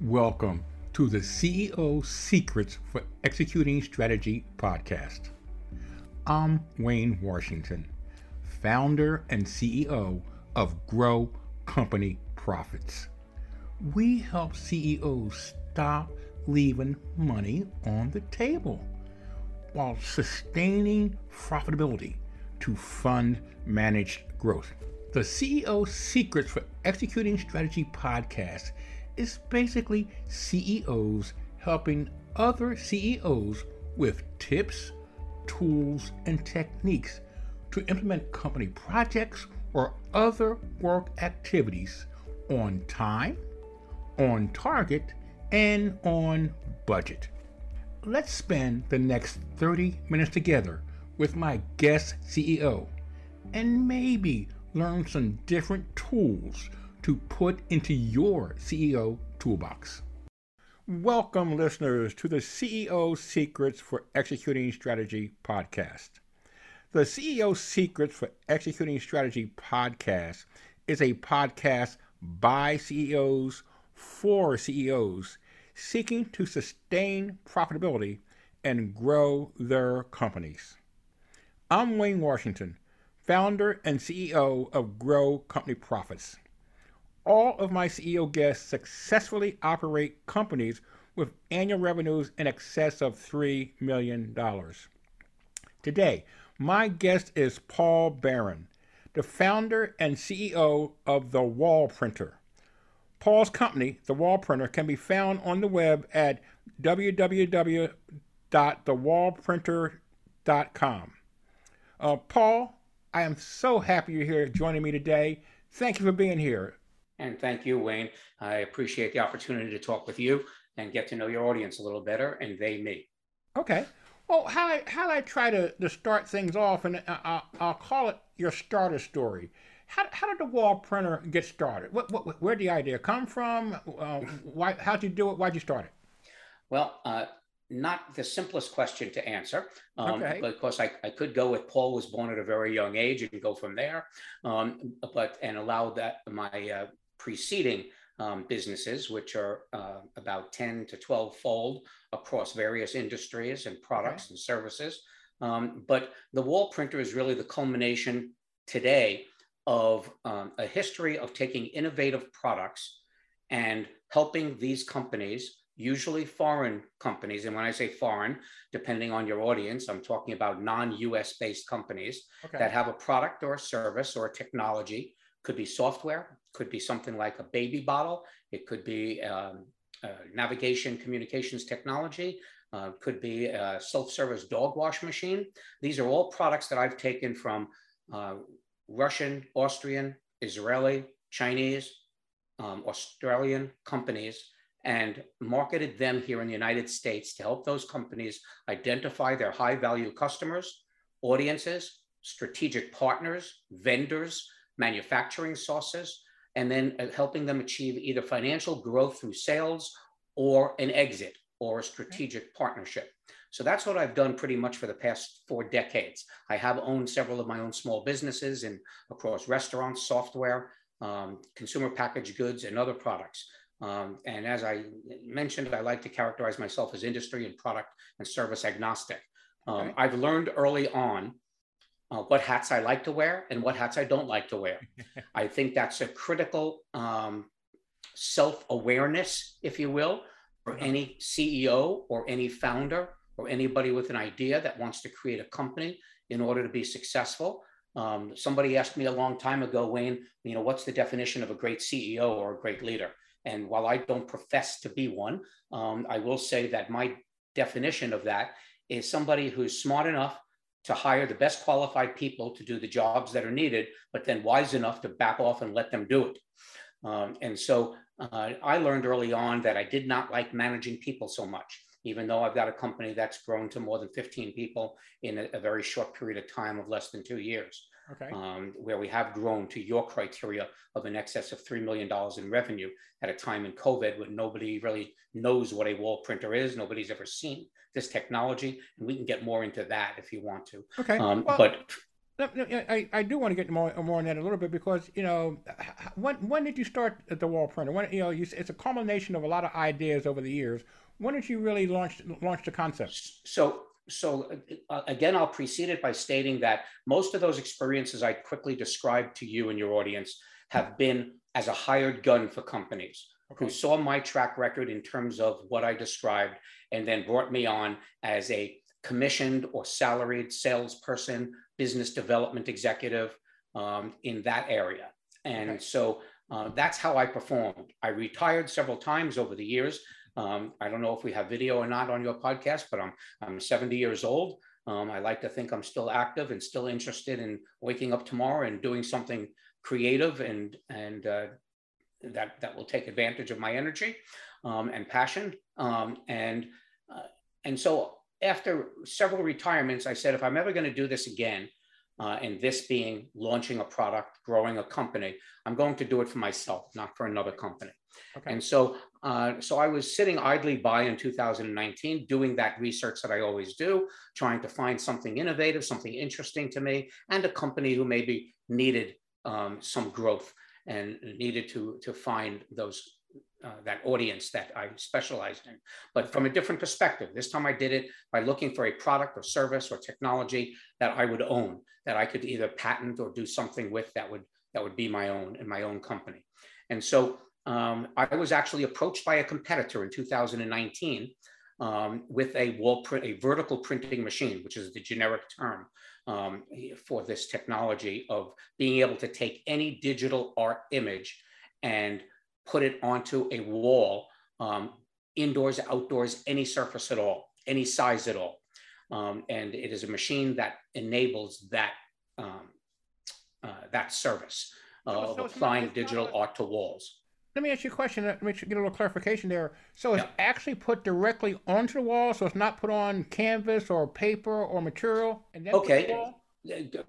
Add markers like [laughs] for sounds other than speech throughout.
Welcome to the CEO Secrets for Executing Strategy podcast. I'm Wayne Washington, founder and CEO of Grow Company Profits. We help CEOs stop leaving money on the table while sustaining profitability to fund managed growth. The CEO Secrets for Executing Strategy podcast is basically CEOs helping other CEOs with tips, tools, and techniques to implement company projects or other work activities on time, on target, and on budget. Let's spend the next 30 minutes together with my guest CEO and maybe learn some different tools to put into your CEO toolbox. Welcome, listeners, to the CEO Secrets for Executing Strategy podcast. The CEO Secrets for Executing Strategy podcast is a podcast by CEOs for CEOs seeking to sustain profitability and grow their companies. I'm Wayne Washington, founder and CEO of Grow Company Profits all of my CEO guests successfully operate companies with annual revenues in excess of $3 million. Today, my guest is Paul Baron, the founder and CEO of The Wall Printer. Paul's company, The Wall Printer, can be found on the web at www.thewallprinter.com. Uh, Paul, I am so happy you're here joining me today. Thank you for being here. And thank you, Wayne. I appreciate the opportunity to talk with you and get to know your audience a little better and they me. Okay. Well, how I, how I try to, to start things off, and I, will call it your starter story. How, how did the wall printer get started? What, what, where did the idea come from? Uh, why, how'd you do it? Why'd you start it? Well, uh, not the simplest question to answer um, okay. because I, I could go with Paul was born at a very young age and go from there, um, but and allow that my uh, preceding um, businesses, which are uh, about 10 to 12 fold across various industries and products okay. and services. Um, but the wall printer is really the culmination today of um, a history of taking innovative products and helping these companies, usually foreign companies. And when I say foreign, depending on your audience, I'm talking about non US based companies okay. that have a product or a service or a technology could be software, could be something like a baby bottle, it could be um, uh, navigation communications technology, uh, could be a self-service dog wash machine. These are all products that I've taken from uh, Russian, Austrian, Israeli, Chinese, um, Australian companies and marketed them here in the United States to help those companies identify their high value customers, audiences, strategic partners, vendors, manufacturing sources, and then uh, helping them achieve either financial growth through sales or an exit or a strategic partnership. So that's what I've done pretty much for the past four decades. I have owned several of my own small businesses and across restaurants, software, um, consumer packaged goods, and other products. Um, and as I mentioned, I like to characterize myself as industry and product and service agnostic. Um, okay. I've learned early on uh, what hats I like to wear and what hats I don't like to wear. [laughs] I think that's a critical um, self awareness, if you will, for uh-huh. any CEO or any founder or anybody with an idea that wants to create a company in order to be successful. Um, somebody asked me a long time ago, Wayne, you know, what's the definition of a great CEO or a great leader? And while I don't profess to be one, um, I will say that my definition of that is somebody who's smart enough to hire the best qualified people to do the jobs that are needed, but then wise enough to back off and let them do it. Um, and so uh, I learned early on that I did not like managing people so much, even though I've got a company that's grown to more than 15 people in a, a very short period of time of less than two years okay. um, where we have grown to your criteria of an excess of $3 million in revenue at a time in COVID when nobody really knows what a wall printer is. Nobody's ever seen this technology. And we can get more into that if you want to. Okay. Um, well, but I, I do want to get more more on that a little bit because you know when when did you start at the wall printer? When you know you, it's a culmination of a lot of ideas over the years. When did you really launch launch the concept? So so uh, again, I'll precede it by stating that most of those experiences I quickly described to you and your audience have been as a hired gun for companies okay. who saw my track record in terms of what I described and then brought me on as a commissioned or salaried salesperson, business development executive um, in that area. And okay. so uh, that's how I performed. I retired several times over the years. Um, I don't know if we have video or not on your podcast, but I'm I'm 70 years old. Um, I like to think I'm still active and still interested in waking up tomorrow and doing something creative and and uh, that that will take advantage of my energy um, and passion. Um, and uh, and so after several retirements, I said if I'm ever going to do this again, uh, and this being launching a product, growing a company, I'm going to do it for myself, not for another company. Okay. And so, uh, so I was sitting idly by in 2019, doing that research that I always do, trying to find something innovative, something interesting to me, and a company who maybe needed um, some growth and needed to to find those uh, that audience that I specialized in, but from a different perspective. This time I did it by looking for a product or service or technology that I would own, that I could either patent or do something with that would that would be my own in my own company. And so um, I was actually approached by a competitor in 2019 um, with a wall print, a vertical printing machine, which is the generic term um, for this technology of being able to take any digital art image and put it onto a wall, um, indoors, outdoors, any surface at all, any size at all. Um, and it is a machine that enables that um, uh, that service uh, so, of applying digital art to walls. Let me ask you a question. Let me get a little clarification there. So it's yeah. actually put directly onto the wall, so it's not put on canvas or paper or material. And then okay,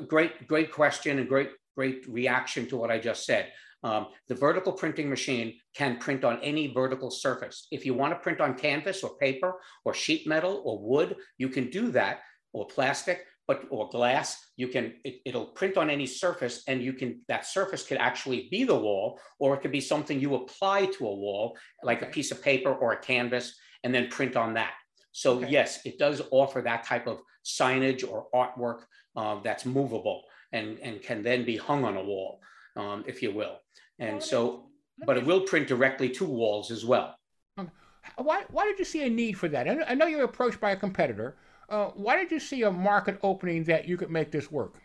great, great question and great, great reaction to what I just said. Um, the vertical printing machine can print on any vertical surface. If you want to print on canvas or paper or sheet metal or wood, you can do that, or plastic, but or glass. You can it, will print on any surface, and you can that surface could actually be the wall, or it could be something you apply to a wall, like okay. a piece of paper or a canvas, and then print on that. So okay. yes, it does offer that type of signage or artwork uh, that's movable and, and can then be hung on a wall, um, if you will. And so, but it will print directly to walls as well. Why, why did you see a need for that? I know you're approached by a competitor. Uh, why did you see a market opening that you could make this work?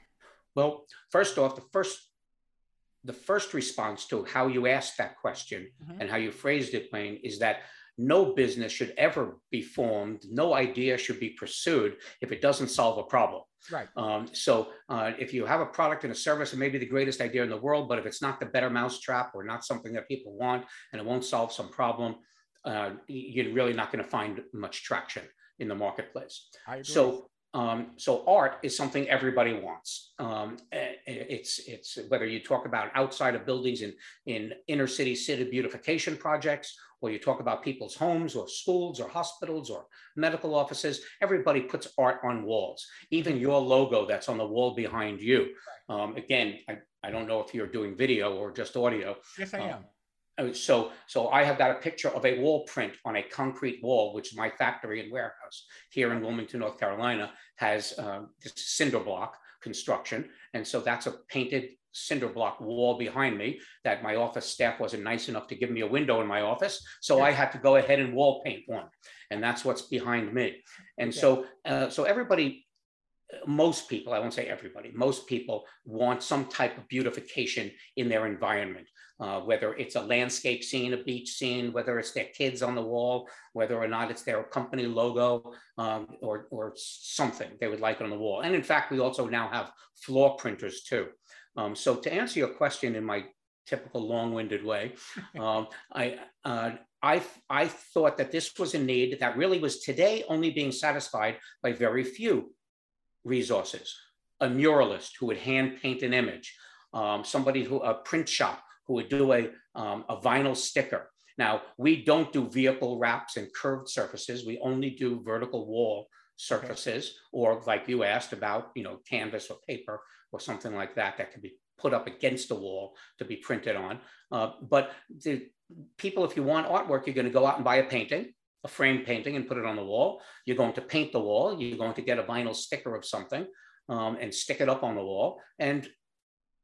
Well, first off, the first the first response to how you asked that question mm-hmm. and how you phrased it, Wayne, is that no business should ever be formed, no idea should be pursued if it doesn't solve a problem. Right. Um, so uh, if you have a product and a service, it may be the greatest idea in the world, but if it's not the better mousetrap or not something that people want and it won't solve some problem, uh, you're really not going to find much traction in the marketplace. So um, so art is something everybody wants. Um, it's it's whether you talk about outside of buildings in in inner city city beautification projects, or you talk about people's homes or schools or hospitals or medical offices. Everybody puts art on walls. Even your logo that's on the wall behind you. Um, again, I, I don't know if you're doing video or just audio. Yes, I um, am. So, so I have got a picture of a wall print on a concrete wall, which my factory and warehouse here in Wilmington, North Carolina, has uh, this cinder block construction. And so that's a painted cinder block wall behind me that my office staff wasn't nice enough to give me a window in my office. So yeah. I had to go ahead and wall paint one. And that's what's behind me. And okay. so, uh, so everybody most people, I won't say everybody, most people want some type of beautification in their environment, uh, whether it's a landscape scene, a beach scene, whether it's their kids on the wall, whether or not it's their company logo um, or, or something they would like on the wall. And in fact, we also now have floor printers too. Um, so to answer your question in my typical long-winded way, [laughs] um, I, uh, I, I thought that this was a need that really was today only being satisfied by very few resources, a muralist who would hand paint an image, um, somebody who, a print shop who would do a, um, a vinyl sticker. Now, we don't do vehicle wraps and curved surfaces. We only do vertical wall surfaces, okay. or like you asked about, you know, canvas or paper or something like that that can be put up against the wall to be printed on. Uh, but the people, if you want artwork, you're going to go out and buy a painting, a frame painting, and put it on the wall. You're going to paint the wall. You're going to get a vinyl sticker of something um, and stick it up on the wall. And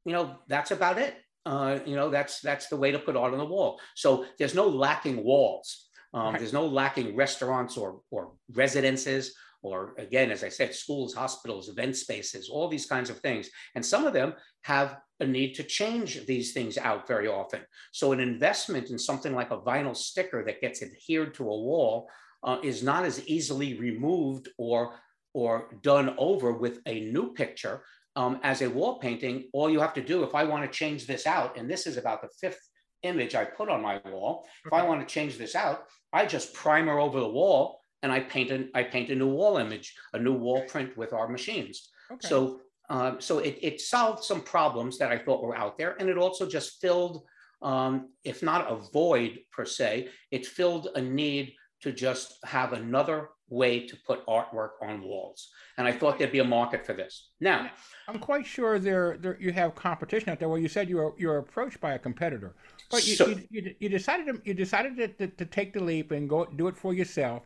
you know that's about it. Uh, you know that's that's the way to put art on the wall. So there's no lacking walls. Um, right. There's no lacking restaurants or or residences or again, as I said, schools, hospitals, event spaces, all these kinds of things. And some of them have a need to change these things out very often. So an investment in something like a vinyl sticker that gets adhered to a wall uh, is not as easily removed or, or done over with a new picture um, as a wall painting. All you have to do, if I want to change this out, and this is about the fifth image I put on my wall, if I want to change this out, I just primer over the wall and I paint a, I paint a new wall image, a new wall print with our machines. Okay. So um, so it, it solved some problems that I thought were out there, and it also just filled, um, if not a void per se, it filled a need to just have another way to put artwork on walls. And I thought there'd be a market for this. Now, I'm quite sure there, there you have competition out there. Well, you said you were you were approached by a competitor, but you, so, you, you, you, decided to, you decided to, to, to, take the leap and go do it for yourself.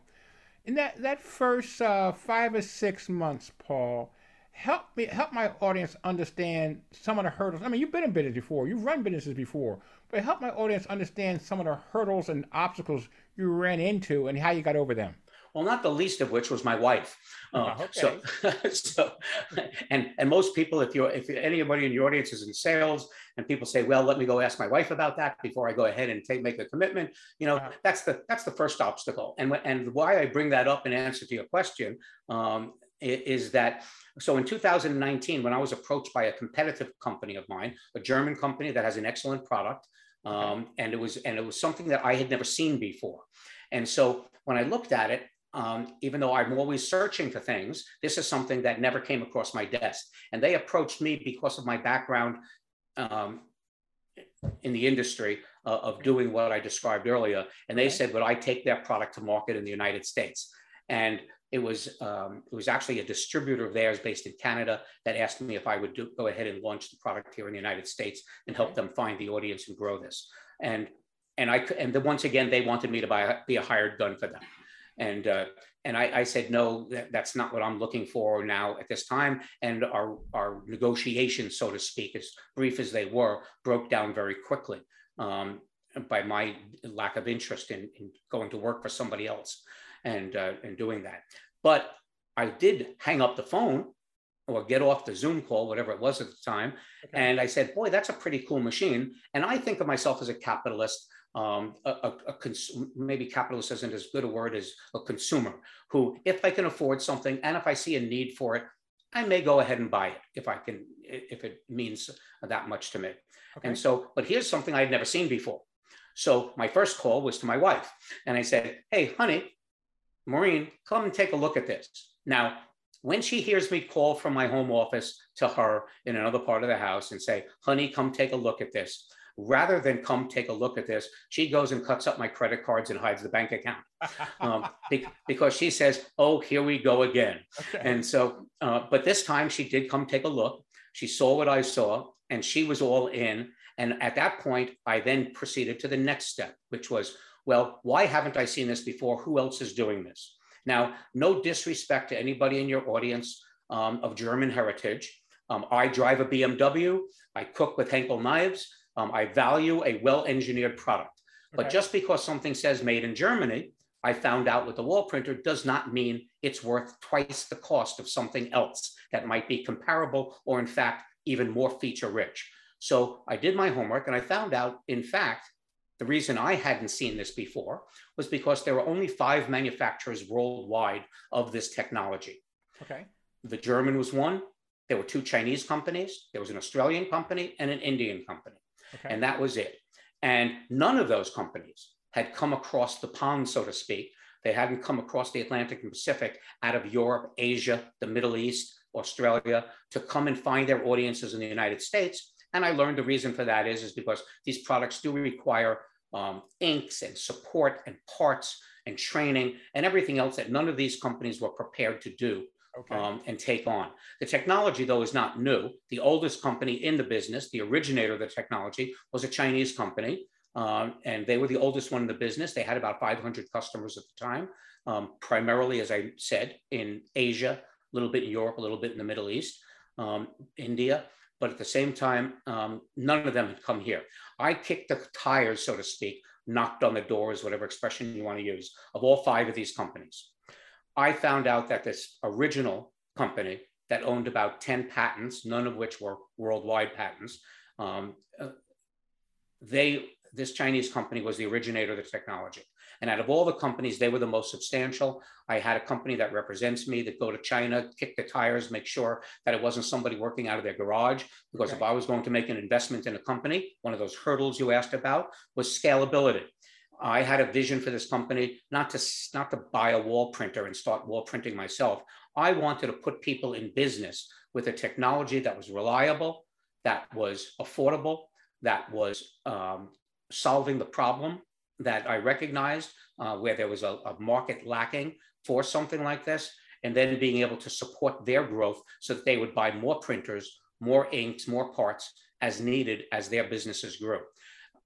In that that first uh, five or six months, Paul, help me help my audience understand some of the hurdles. I mean, you've been in business before, you've run businesses before, but help my audience understand some of the hurdles and obstacles you ran into and how you got over them. Well, not the least of which was my wife. Uh, oh, okay. So, [laughs] so, and and most people, if you're if anybody in your audience is in sales, and people say, "Well, let me go ask my wife about that before I go ahead and take make a commitment," you know, uh-huh. that's the that's the first obstacle. And and why I bring that up in answer to your question um, is that so in 2019, when I was approached by a competitive company of mine, a German company that has an excellent product, um, and it was and it was something that I had never seen before. And so when I looked at it, um, even though I'm always searching for things, this is something that never came across my desk. And they approached me because of my background um, in the industry uh, of doing what I described earlier. And they said, would I take their product to market in the United States? And it was um, it was actually a distributor of theirs based in Canada that asked me if I would do, go ahead and launch the product here in the United States and help them find the audience and grow this. And and I and then once again they wanted me to buy be a hired gun for them. And uh, and I, I, said no, that, that's not what I'm looking for now at this time. And our our negotiations, so to speak, as brief as they were, broke down very quickly um, by my lack of interest in, in, going to work for somebody else and uh, and doing that. But I did hang up the phone or get off the Zoom call, whatever it was at the time. Okay. And I said, boy, that's a pretty cool machine. And I think of myself as a capitalist um, a, a, a cons- maybe capitalist isn't as good a word as a consumer who, if I can afford something and if I see a need for it, I may go ahead and buy it if I can, if it means that much to me. Okay. And so, but here's something I'd never seen before. So my first call was to my wife, and I said, "Hey, honey, Maureen, come and take a look at this." Now, when she hears me call from my home office to her in another part of the house and say, "Honey, come take a look at this," rather than come take a look at this, she goes and cuts up my credit cards and hides the bank account [laughs] um, be- because she says, "Oh, here we go again." Okay. And so, uh, but this time she did come take a look. She saw what I saw, and she was all in. And at that point, I then proceeded to the next step, which was, well, why haven't I seen this before? Who else is doing this? Now, no disrespect to anybody in your audience um, of German heritage. Um, I drive a BMW. I cook with Henkel knives. Um, I value a well-engineered product. Okay. But just because something says made in Germany, I found out with the wall printer does not mean it's worth twice the cost of something else that might be comparable or in fact even more feature rich. So I did my homework and I found out, in fact, the reason I hadn't seen this before was because there were only five manufacturers worldwide of this technology. Okay. The German was one. There were two Chinese companies. There was an Australian company and an Indian company. Okay. And that was it. And none of those companies had come across the pond, so to speak. They hadn't come across the Atlantic and Pacific out of Europe, Asia, the Middle East, Australia to come and find their audiences in the United States. And I learned the reason for that is, is because these products do require um, inks and support and parts and training and everything else that none of these companies were prepared to do okay. um, and take on. The technology, though, is not new. The oldest company in the business, the originator of the technology, was a Chinese company. Um, and they were the oldest one in the business. They had about 500 customers at the time, um, primarily, as I said, in Asia, a little bit in Europe, a little bit in the Middle East, um, India. But at the same time, um, none of them had come here. I kicked the tires, so to speak, knocked on the doors, whatever expression you want to use, of all five of these companies. I found out that this original company that owned about 10 patents, none of which were worldwide patents, um, uh, they this Chinese company was the originator of the technology. And out of all the companies, they were the most substantial. I had a company that represents me that go to China, kick the tires, make sure that it wasn't somebody working out of their garage. Because okay. if I was going to make an investment in a company, one of those hurdles you asked about was scalability. I had a vision for this company, not to not to buy a wall printer and start wall printing myself. I wanted to put people in business with a technology that was reliable, that was affordable, that was um, solving the problem that I recognized uh, where there was a, a market lacking for something like this, and then being able to support their growth so that they would buy more printers, more inks, more parts as needed as their businesses grew.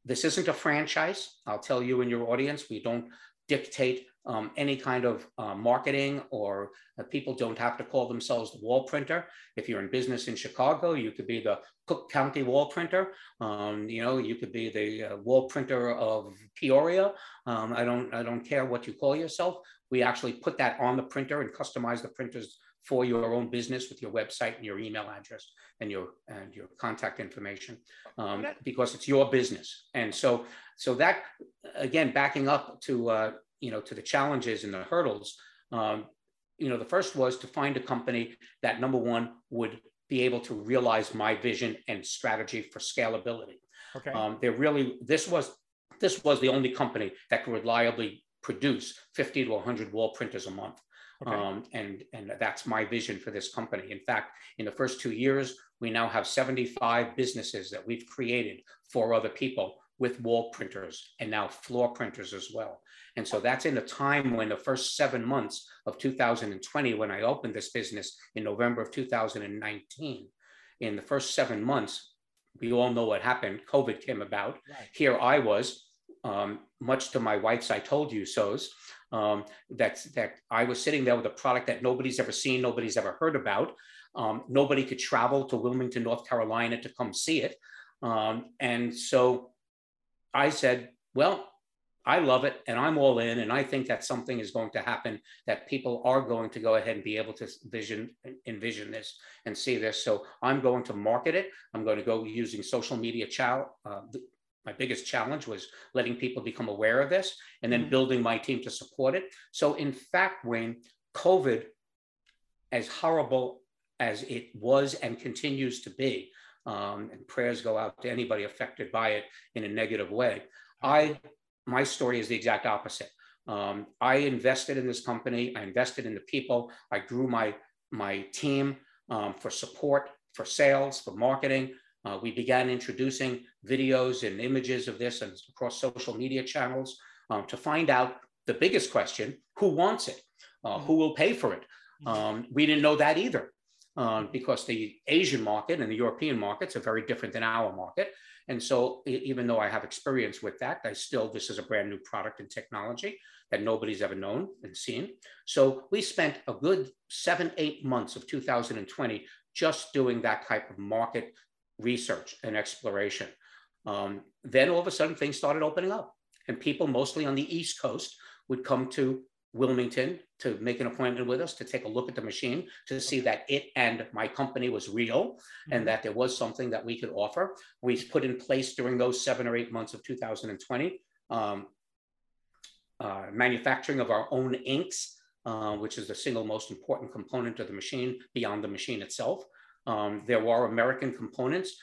This isn't a franchise. I'll tell you in your audience, we don't dictate um, any kind of uh, marketing or uh, people don't have to call themselves the wall printer. If you're in business in Chicago, you could be the Cook County wall printer. Um, you know, you could be the uh, wall printer of Peoria. Um, I don't, I don't care what you call yourself. We actually put that on the printer and customize the printers for your own business with your website and your email address and your and your contact information um, because it's your business and so so that again backing up to uh, you know to the challenges and the hurdles um, you know the first was to find a company that number one would be able to realize my vision and strategy for scalability okay um, there really this was this was the only company that could reliably produce 50 to 100 wall printers a month Okay. Um, and, and that's my vision for this company. In fact, in the first two years, we now have 75 businesses that we've created for other people with wall printers and now floor printers as well. And so that's in a time when the first seven months of 2020, when I opened this business in November of 2019, in the first seven months, we all know what happened. COVID came about. Right. Here I was, um, much to my wife's I told you so's, um, that, that I was sitting there with a product that nobody's ever seen, nobody's ever heard about. Um, nobody could travel to Wilmington, North Carolina to come see it. Um, and so I said, well, I love it and I'm all in. And I think that something is going to happen that people are going to go ahead and be able to vision, envision this and see this. So I'm going to market it. I'm going to go using social media channel, uh, my biggest challenge was letting people become aware of this and then mm-hmm. building my team to support it. So, in fact, Wayne, COVID, as horrible as it was and continues to be, um, and prayers go out to anybody affected by it in a negative way. I, my story is the exact opposite. Um, I invested in this company. I invested in the people. I grew my my team um, for support, for sales, for marketing. Uh, we began introducing videos and images of this and across social media channels um, to find out the biggest question who wants it? Uh, who will pay for it? Mm-hmm. Um, we didn't know that either um, because the Asian market and the European markets are very different than our market. And so, even though I have experience with that, I still, this is a brand new product and technology that nobody's ever known and seen. So, we spent a good seven, eight months of 2020 just doing that type of market research and exploration. Um, then all of a sudden things started opening up and people mostly on the East Coast would come to Wilmington to make an appointment with us to take a look at the machine to see that it and my company was real mm-hmm. and that there was something that we could offer. We put in place during those seven or eight months of 2020 um, uh, manufacturing of our own inks, uh, which is the single most important component of the machine beyond the machine itself. Um, there were American components.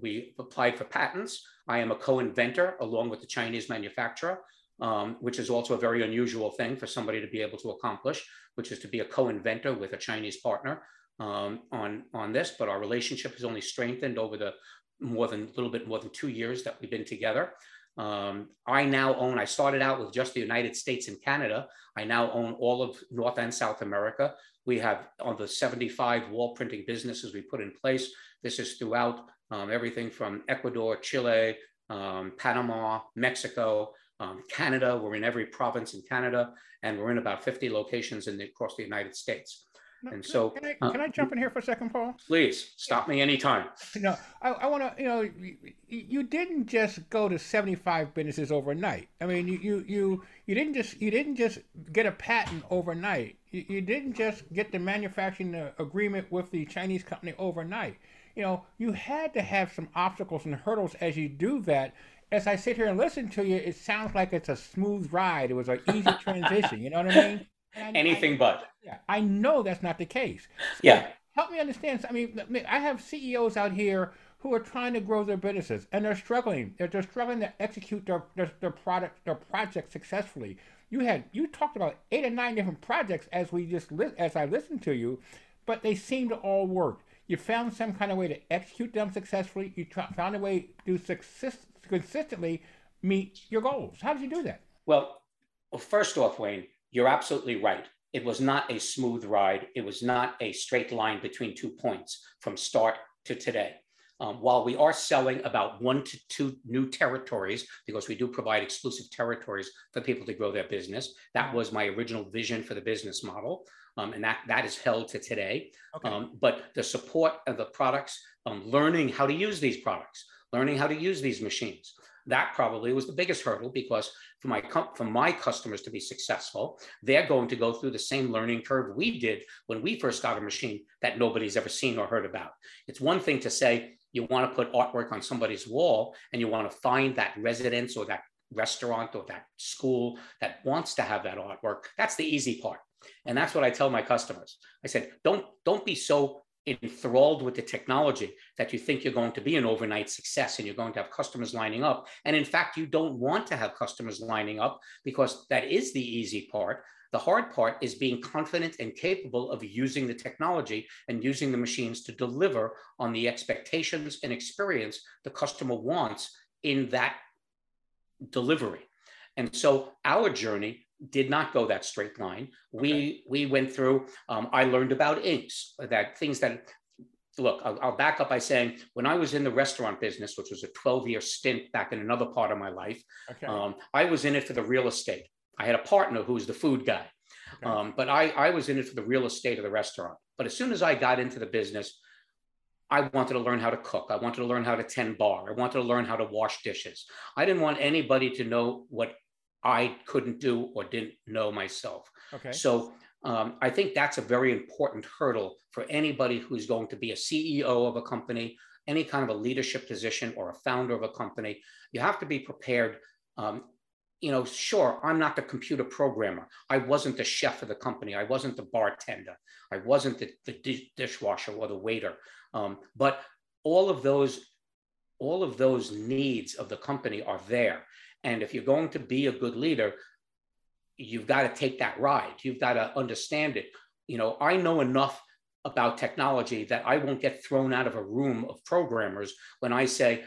We applied for patents. I am a co-inventor along with the Chinese manufacturer, um, which is also a very unusual thing for somebody to be able to accomplish, which is to be a co-inventor with a Chinese partner um, on, on this. But our relationship has only strengthened over the more than a little bit more than two years that we've been together. Um, I now own, I started out with just the United States and Canada. I now own all of North and South America. We have on the 75 wall printing businesses we put in place. This is throughout um, everything from Ecuador, Chile, um, Panama, Mexico, um, Canada. We're in every province in Canada, and we're in about 50 locations in the, across the United States. No, and so, can I, can I, jump in here for a second, Paul? Please stop me anytime. No, I, I want to. You know, you, you, didn't just go to seventy-five businesses overnight. I mean, you, you you you didn't just you didn't just get a patent overnight. You, you didn't just get the manufacturing uh, agreement with the Chinese company overnight. You know, you had to have some obstacles and hurdles as you do that. As I sit here and listen to you, it sounds like it's a smooth ride. It was an easy [laughs] transition. You know what I mean? Anything I, but. Yeah, I know that's not the case. So yeah. Help me understand. I mean, I have CEOs out here who are trying to grow their businesses and they're struggling. They're, they're struggling to execute their, their, their product, their project successfully. You had you talked about eight or nine different projects as we just li- as I listened to you, but they seem to all work. You found some kind of way to execute them successfully. You found a way to success- consistently meet your goals. How did you do that? Well, well, first off, Wayne, you're absolutely right. It was not a smooth ride. It was not a straight line between two points from start to today. Um, while we are selling about one to two new territories, because we do provide exclusive territories for people to grow their business, that was my original vision for the business model. Um, and that, that is held to today. Okay. Um, but the support of the products, um, learning how to use these products, learning how to use these machines, that probably was the biggest hurdle because for my for my customers to be successful, they're going to go through the same learning curve we did when we first got a machine that nobody's ever seen or heard about. It's one thing to say you want to put artwork on somebody's wall and you want to find that residence or that restaurant or that school that wants to have that artwork. That's the easy part. And that's what I tell my customers. I said, don't don't be so enthralled with the technology that you think you're going to be an overnight success and you're going to have customers lining up. And in fact, you don't want to have customers lining up because that is the easy part. The hard part is being confident and capable of using the technology and using the machines to deliver on the expectations and experience the customer wants in that delivery. And so our journey did not go that straight line. We okay. we went through. Um, I learned about inks, that things that. Look, I'll, I'll, back up by saying when I was in the restaurant business, which was a 12 year stint back in another part of my life, okay. um, I was in it for the real estate. I had a partner who was the food guy, okay. um, but I, I was in it for the real estate of the restaurant. But as soon as I got into the business, I wanted to learn how to cook. I wanted to learn how to tend bar. I wanted to learn how to wash dishes. I didn't want anybody to know what I couldn't do or didn't know myself. Okay. So um, I think that's a very important hurdle for anybody who's going to be a CEO of a company, any kind of a leadership position or a founder of a company. You have to be prepared. Um, you know, sure, I'm not the computer programmer. I wasn't the chef of the company. I wasn't the bartender. I wasn't the, the dishwasher or the waiter. Um, but all of those, all of those needs of the company are there. And if you're going to be a good leader, you've got to take that ride. You've got to understand it. You know, I know enough about technology that I won't get thrown out of a room of programmers when I say,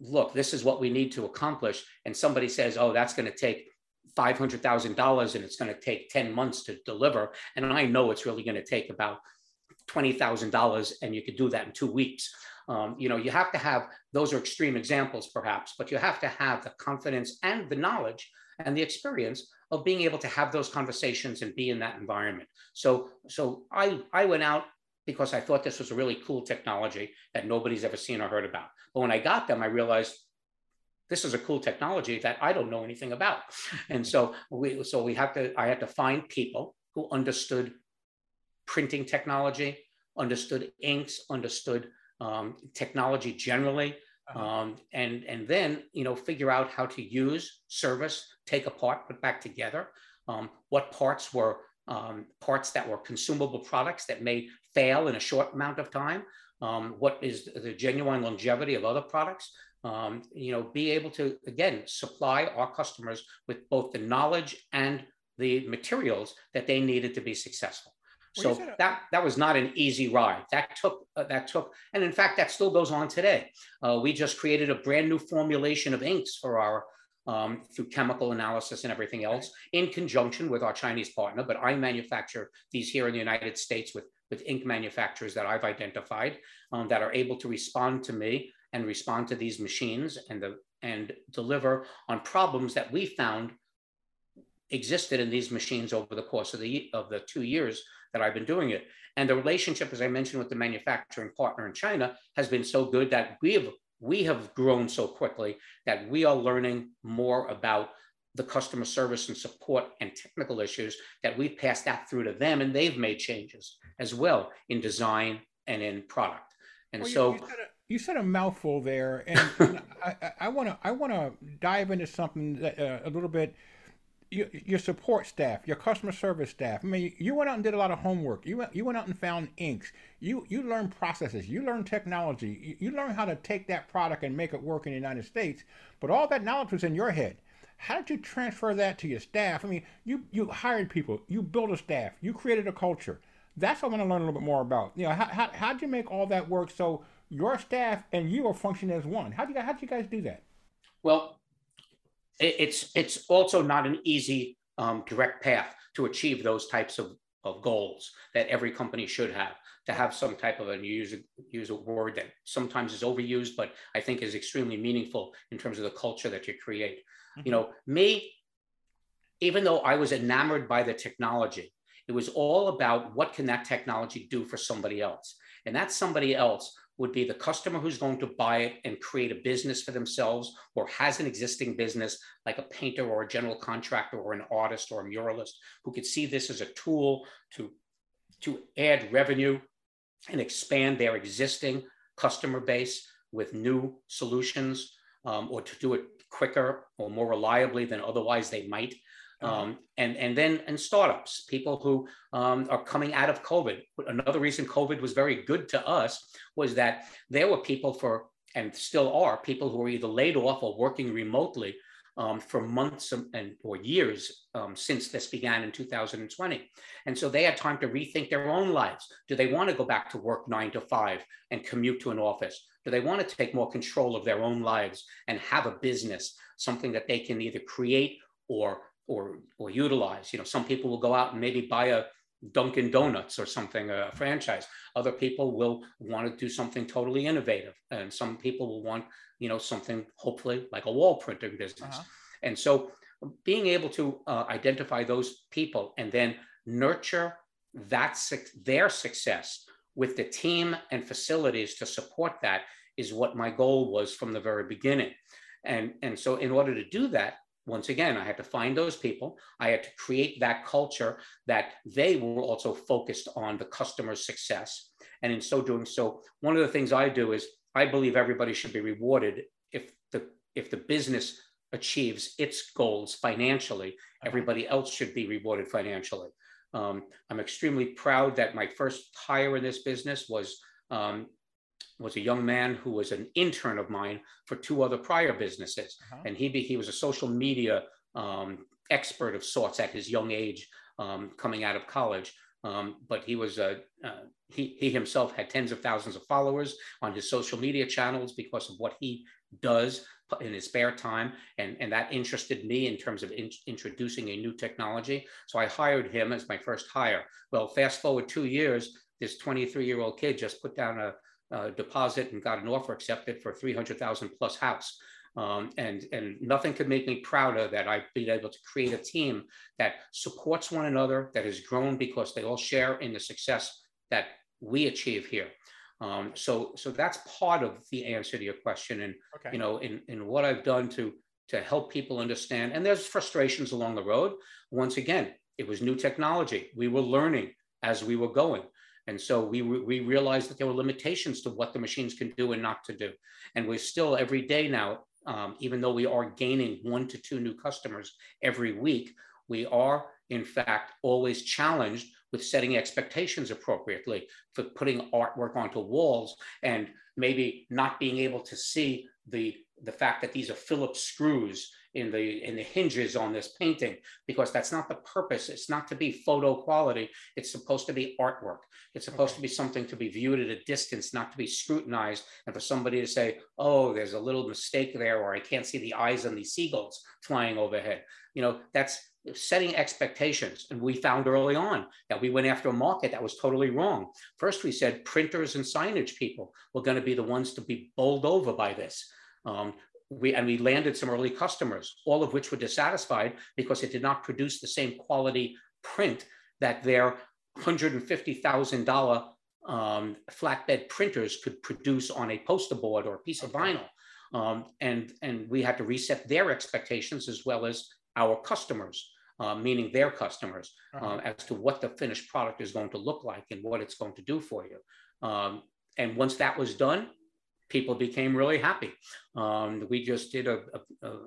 look, this is what we need to accomplish. And somebody says, oh, that's going to take $500,000 and it's going to take 10 months to deliver. And I know it's really going to take about $20,000 and you could do that in two weeks. Um, you know, you have to have, those are extreme examples perhaps, but you have to have the confidence and the knowledge and the experience of being able to have those conversations and be in that environment. So, so I, I went out because I thought this was a really cool technology that nobody's ever seen or heard about. But when I got them, I realized this is a cool technology that I don't know anything about. [laughs] And so we, so we have to, I had to find people who understood printing technology, understood inks, understood um, technology generally, uh-huh. um, and and then you know figure out how to use, service, take apart, put back together. Um, what parts were um, parts that were consumable products that may fail in a short amount of time? Um, what is the genuine longevity of other products? Um, you know, be able to again supply our customers with both the knowledge and the materials that they needed to be successful. So that that was not an easy ride. That took uh, that took, and in fact, that still goes on today. Uh, we just created a brand new formulation of inks for our um, through chemical analysis and everything else in conjunction with our Chinese partner. But I manufacture these here in the United States with, with ink manufacturers that I've identified um, that are able to respond to me and respond to these machines and, the, and deliver on problems that we found existed in these machines over the course of the, of the two years that I've been doing it. And the relationship, as I mentioned, with the manufacturing partner in China has been so good that we have we have grown so quickly that we are learning more about the customer service and support and technical issues that we've passed that through to them and they've made changes as well in design and in product and well, so you, you, said a, you, said a, mouthful there and, [laughs] I want to i want to dive into something that, uh, a little bit your, your support staff, your customer service staff. I mean, you went out and did a lot of homework. You went, you went out and found inks. You you learned processes. You learned technology. You, you learned how to take that product and make it work in the United States. But all that knowledge was in your head. How did you transfer that to your staff? I mean, you you hired people. You built a staff. You created a culture. That's what I want to learn a little bit more about. You know, how how how did you make all that work so your staff and you are functioning as one? How do you how did you guys do that? Well, it's it's also not an easy um, direct path to achieve those types of, of goals that every company should have. To have some type of a use use a word that sometimes is overused but i think is extremely meaningful in terms of the culture that you create. Mm-hmm. you know me even though i was enamored by the technology it was all about what can that technology do for somebody else? And that somebody else would be the customer who's going to buy it and create a business for themselves or has an existing business like a painter or a general contractor or an artist or a muralist who could see this as a tool to, to add revenue and expand their existing customer base with new solutions um, or to do it quicker or more reliably than otherwise they might. Um, and and then and startups, people who um, are coming out of COVID. Another reason COVID was very good to us was that there were people for and still are people who are either laid off or working remotely um, for months and or years um, since this began in 2020. And so they had time to rethink their own lives. Do they want to go back to work nine to five and commute to an office? Do they want to take more control of their own lives and have a business, something that they can either create or or or utilize. You know, some people will go out and maybe buy a Dunkin' Donuts or something, a franchise. Other people will want to do something totally innovative, and some people will want, you know, something hopefully like a wall printing business. Uh-huh. And so, being able to uh, identify those people and then nurture that their success with the team and facilities to support that is what my goal was from the very beginning. And, and so, in order to do that, once again, I had to find those people. I had to create that culture that they were also focused on the customer's success. And in so doing so, one of the things I do is I believe everybody should be rewarded if the if the business achieves its goals financially. Everybody else should be rewarded financially. Um, I'm extremely proud that my first hire in this business was um, was a young man who was an intern of mine for two other prior businesses. Uh-huh. And he, be, he was a social media um, expert of sorts at his young age um, coming out of college. Um, but he was a, uh, he, he himself had tens of thousands of followers on his social media channels because of what he does in his spare time. And, and that interested me in terms of in, introducing a new technology. So I hired him as my first hire. Well, fast forward two years, this 23 year old kid just put down a uh, deposit and got an offer accepted for 300,000 plus house. Um, and, and nothing could make me prouder that I've been able to create a team that supports one another, that has grown because they all share in the success that we achieve here. Um, so, so that's part of the answer to your question. And, okay. you know, in, in what I've done to, to help people understand, and there's frustrations along the road. Once again, it was new technology. We were learning as we were going. And so we, we realized that there were limitations to what the machines can do and not to do. And we're still every day now, um, even though we are gaining one to two new customers every week, we are in fact always challenged with setting expectations appropriately for putting artwork onto walls and maybe not being able to see the, the fact that these are Phillips screws in the in the hinges on this painting because that's not the purpose it's not to be photo quality it's supposed to be artwork it's supposed okay. to be something to be viewed at a distance not to be scrutinized and for somebody to say oh there's a little mistake there or i can't see the eyes on these seagulls flying overhead you know that's setting expectations. And we found early on that we went after a market that was totally wrong. First, we said printers and signage people were going to be the ones to be bowled over by this. Um, we, and we landed some early customers, all of which were dissatisfied because it did not produce the same quality print that their $150,000 um, flatbed printers could produce on a poster board or a piece of vinyl. Um, and, and we had to reset their expectations as well as our customers, uh, meaning their customers, uh-huh. uh, as to what the finished product is going to look like and what it's going to do for you. Um, and once that was done, people became really happy. Um, we just did a, a, a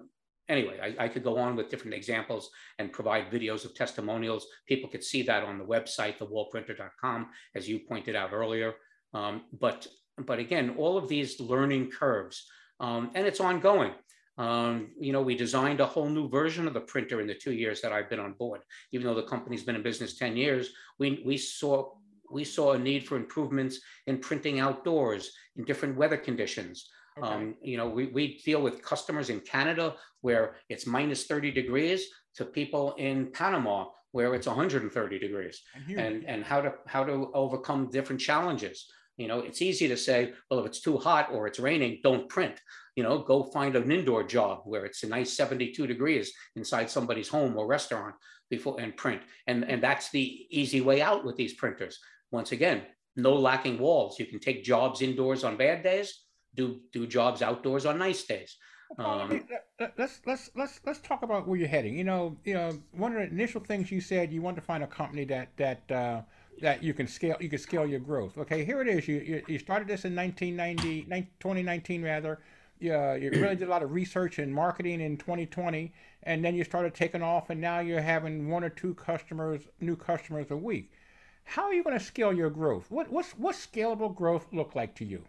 anyway, I, I, could go on with different examples and provide videos of testimonials. People could see that on the website, thewallprinter.com, as you pointed out earlier. Um, but, but again, all of these learning curves, um, and it's ongoing. Um, you know, we designed a whole new version of the printer in the two years that I've been on board. Even though the company's been in business 10 years, we, we saw we saw a need for improvements in printing outdoors in different weather conditions. Okay. Um, you know, we, we deal with customers in Canada where it's minus 30 degrees to people in Panama where it's 130 degrees and, and how to how to overcome different challenges. You know, it's easy to say, well, if it's too hot or it's raining, don't print. You know, go find an indoor job where it's a nice 72 degrees inside somebody's home or restaurant before and print. And, and that's the easy way out with these printers. Once again, no lacking walls. You can take jobs indoors on bad days, do do jobs outdoors on nice days. Um, let's let's let's let's talk about where you're heading. You know, you know, one of the initial things you said you want to find a company that that uh, that you can scale you can scale your growth. Okay, here it is. You you, you started this in 1990, 2019 rather. Yeah, you really did a lot of research and marketing in 2020, and then you started taking off, and now you're having one or two customers, new customers a week. How are you going to scale your growth? What what's what's scalable growth look like to you?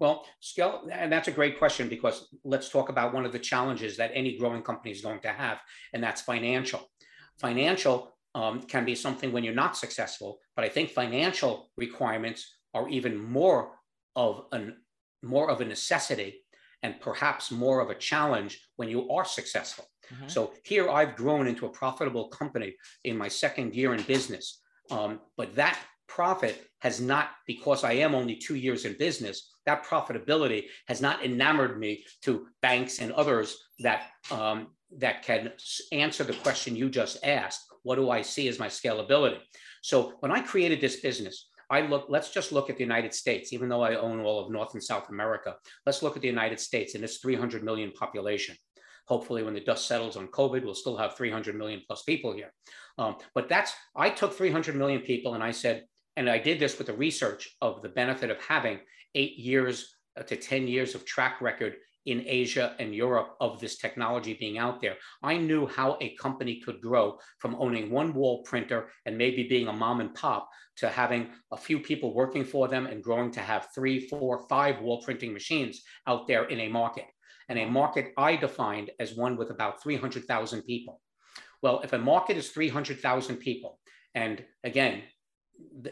Well, scale, and that's a great question because let's talk about one of the challenges that any growing company is going to have, and that's financial. Financial um, can be something when you're not successful, but I think financial requirements are even more of an more of a necessity and perhaps more of a challenge when you are successful. Mm-hmm. So here I've grown into a profitable company in my second year in business. Um, but that profit has not, because I am only two years in business, that profitability has not enamored me to banks and others that um, that can answer the question you just asked. What do I see as my scalability? So when I created this business, I look, let's just look at the United States, even though I own all of North and South America. Let's look at the United States and its 300 million population. Hopefully, when the dust settles on COVID, we'll still have 300 million plus people here. Um, but that's, I took 300 million people and I said, and I did this with the research of the benefit of having eight years to 10 years of track record in Asia and Europe of this technology being out there. I knew how a company could grow from owning one wall printer and maybe being a mom and pop to having a few people working for them and growing to have three, four, five wall printing machines out there in a market and a market I defined as one with about 300,000 people. Well, if a market is 300,000 people, and again,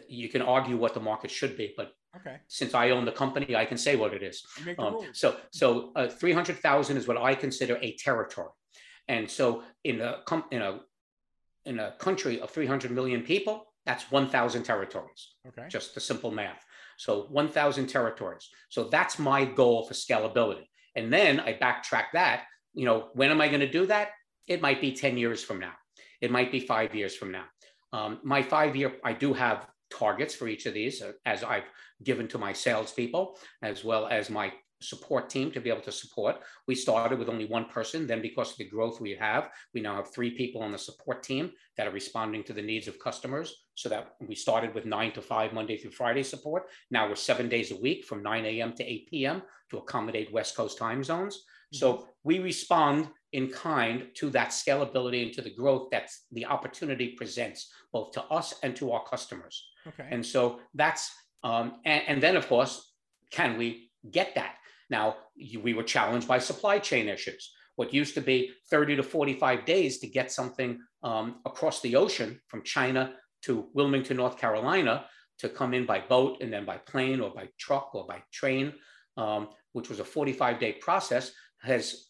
you can argue what the market should be, but okay. since I own the company, I can say what it is. Um, so, so uh, 300,000 is what I consider a territory. And so in a, in a, in a country of 300 million people, that's 1,000 territories. Okay. Just the simple math. So 1,000 territories. So that's my goal for scalability. And then I backtrack that. You know, when am I going to do that? It might be 10 years from now. It might be five years from now. Um, my five year, I do have targets for each of these uh, as I've given to my salespeople, as well as my support team to be able to support. We started with only one person. Then, because of the growth we have, we now have three people on the support team that are responding to the needs of customers. So that we started with nine to five Monday through Friday support. Now we're seven days a week from 9 a.m. to 8 p.m. to accommodate West Coast time zones. So mm-hmm. we respond in kind to that scalability and to the growth that the opportunity presents both to us and to our customers. Okay. And so that's, um, and, and then of course, can we get that? Now, we were challenged by supply chain issues. what used to be 30 to 45 days to get something um, across the ocean from China to Wilmington, North Carolina, to come in by boat and then by plane or by truck or by train, um, which was a 45 day process, has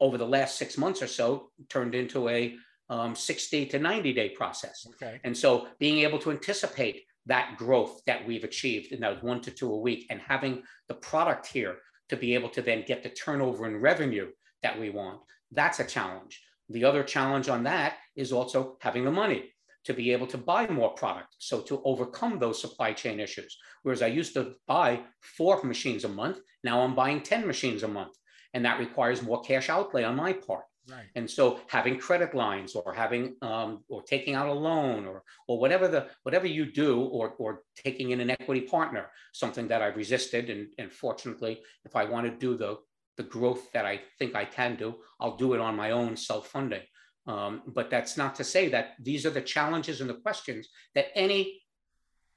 over the last six months or so turned into a um, 60 to 90 day process. Okay. And so being able to anticipate that growth that we've achieved in those one to two a week and having the product here to be able to then get the turnover and revenue that we want, that's a challenge. The other challenge on that is also having the money to be able to buy more product. So to overcome those supply chain issues. Whereas I used to buy four machines a month, now I'm buying 10 machines a month. And that requires more cash outlay on my part. Right. And so having credit lines or having um, or taking out a loan or or whatever the whatever you do or or taking in an equity partner, something that I've resisted. And, and fortunately, if I want to do the the growth that I think I can do, I'll do it on my own self-funding. Um, but that's not to say that these are the challenges and the questions that any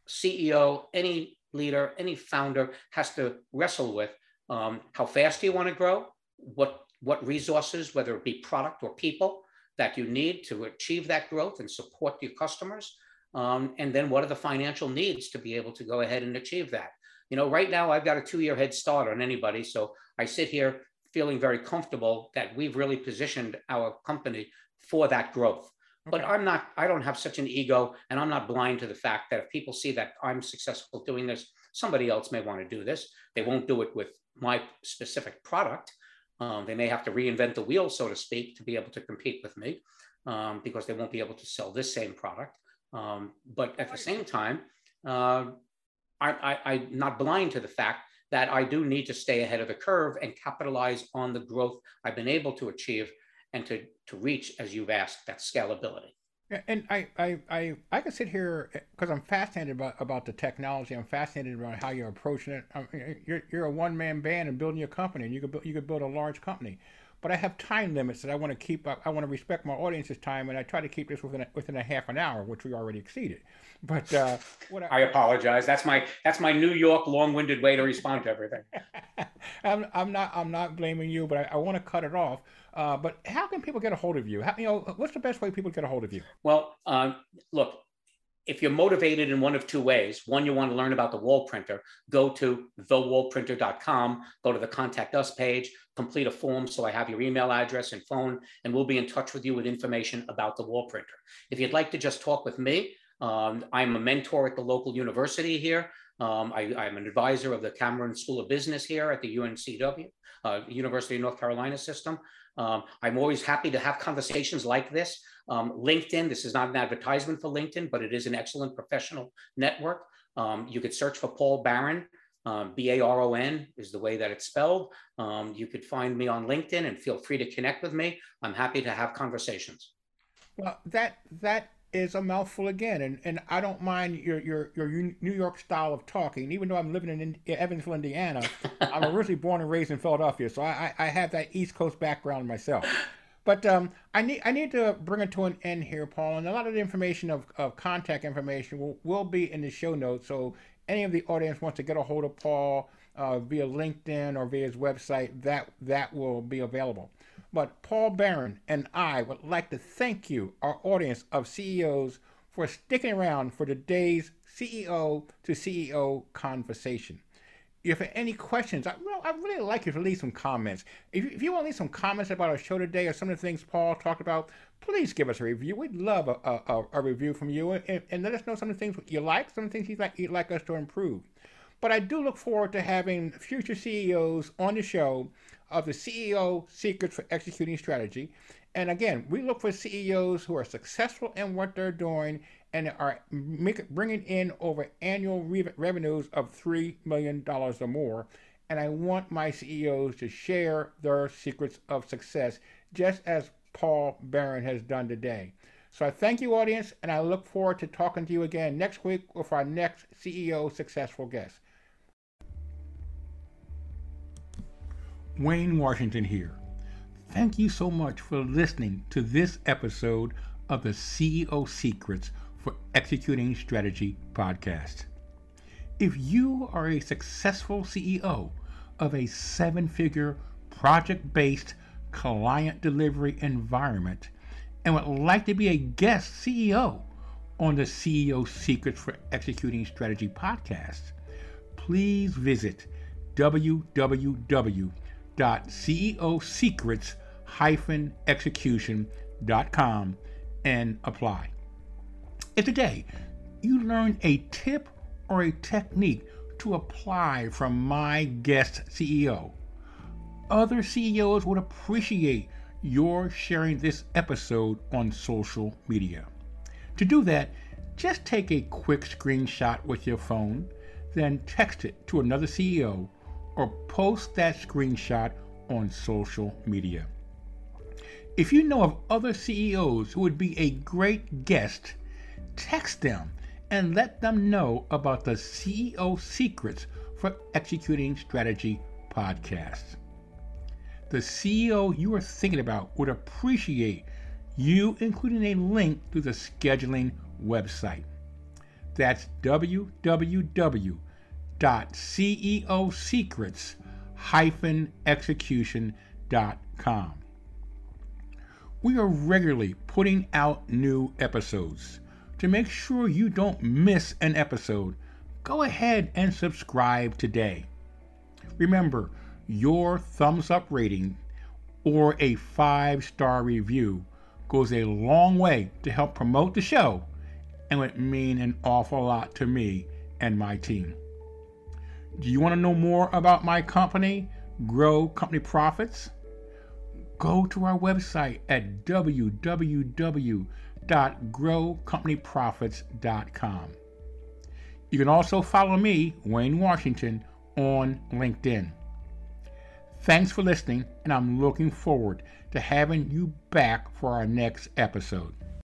CEO, any leader, any founder has to wrestle with. Um, how fast do you want to grow? What what resources, whether it be product or people, that you need to achieve that growth and support your customers? Um, and then what are the financial needs to be able to go ahead and achieve that? You know, right now I've got a two-year head start on anybody, so I sit here feeling very comfortable that we've really positioned our company for that growth. Okay. But I'm not, I don't have such an ego and I'm not blind to the fact that if people see that I'm successful doing this, somebody else may want to do this. They won't do it with my specific product. Um, they may have to reinvent the wheel, so to speak, to be able to compete with me um, because they won't be able to sell this same product. Um, but at the same time, uh, I, am not blind to the fact that I do need to stay ahead of the curve and capitalize on the growth I've been able to achieve and to, to reach, as you've asked, that scalability. And I, I, I, I can sit here because I'm fascinated about, about the technology. I'm fascinated about how you're approaching it. I mean, you're, you're a one man band and building your company, and you could you could build a large company. But I have time limits that I want to keep. I, I want to respect my audience's time, and I try to keep this within a, within a half an hour, which we already exceeded. But uh, [laughs] I, I, apologize. That's my that's my New York long-winded way to respond to everything. [laughs] I'm, I'm not I'm not blaming you, but I, I want to cut it off. Uh, but how can people get a hold of you? How, you know, what's the best way people get a hold of you? Well, uh, look, if you're motivated in one of two ways, one, you want to learn about the wall printer, go to thewallprinter.com, go to the contact us page, complete a form so I have your email address and phone, and we'll be in touch with you with information about the wall printer. If you'd like to just talk with me, um, I'm a mentor at the local university here. Um, I, am an advisor of the Cameron School of Business here at the UNCW, uh, University of North Carolina system. Um, I'm always happy to have conversations like this. Um, LinkedIn, this is not an advertisement for LinkedIn, but it is an excellent professional network. Um, you could search for Paul Baron. Um, B A R O N is the way that it's spelled. Um, you could find me on LinkedIn and feel free to connect with me. I'm happy to have conversations. Well, that that is a mouthful again, and, and I don't mind your, your your New York style of talking. Even though I'm living in Evansville, Indiana, [laughs] I'm originally born and raised in Philadelphia, so I, I have that East Coast background myself. But um, I need I need to bring it to an end here, Paul. And a lot of the information of, of contact information will, will be in the show notes. So any of the audience wants to get a hold of Paul uh, via LinkedIn or via his website, that that will be available. But Paul Baron and I would like to thank you, our audience of CEOs, for sticking around for today's CEO to CEO conversation. If you have any questions, I, I really like you to leave some comments. If you, if you want to leave some comments about our show today or some of the things Paul talked about, please give us a review. We'd love a, a, a review from you and, and, let us know some of the things you like, some of the things you'd like, you'd like us to improve. But I do look forward to having future CEOs on the show of the CEO Secrets for Executing Strategy. And again, we look for CEOs who are successful in what they're doing and are make, bringing in over annual re- revenues of $3 million or more. And I want my CEOs to share their secrets of success, just as Paul Baron has done today. So I thank you, audience, and I look forward to talking to you again next week with our next CEO successful guest. Wayne Washington here. Thank you so much for listening to this episode of the CEO Secrets for Executing Strategy podcast. If you are a successful CEO of a seven figure project based client delivery environment and would like to be a guest CEO on the CEO Secrets for Executing Strategy podcast, please visit www.ceosecrets-execution.com and apply. If today you learned a tip or a technique to apply from my guest CEO, other CEOs would appreciate your sharing this episode on social media. To do that, just take a quick screenshot with your phone, then text it to another CEO or post that screenshot on social media. If you know of other CEOs who would be a great guest, text them and let them know about the CEO Secrets for Executing Strategy podcast. The CEO you are thinking about would appreciate you including a link to the scheduling website. That's www.ceosecrets-execution.com. We are regularly putting out new episodes. To make sure you don't miss an episode, go ahead and subscribe today. Remember, your thumbs up rating or a five star review goes a long way to help promote the show and would mean an awful lot to me and my team. Do you want to know more about my company, Grow Company Profits? Go to our website at www.growcompanyprofits.com. You can also follow me, Wayne Washington, on LinkedIn. Thanks for listening, and I'm looking forward to having you back for our next episode.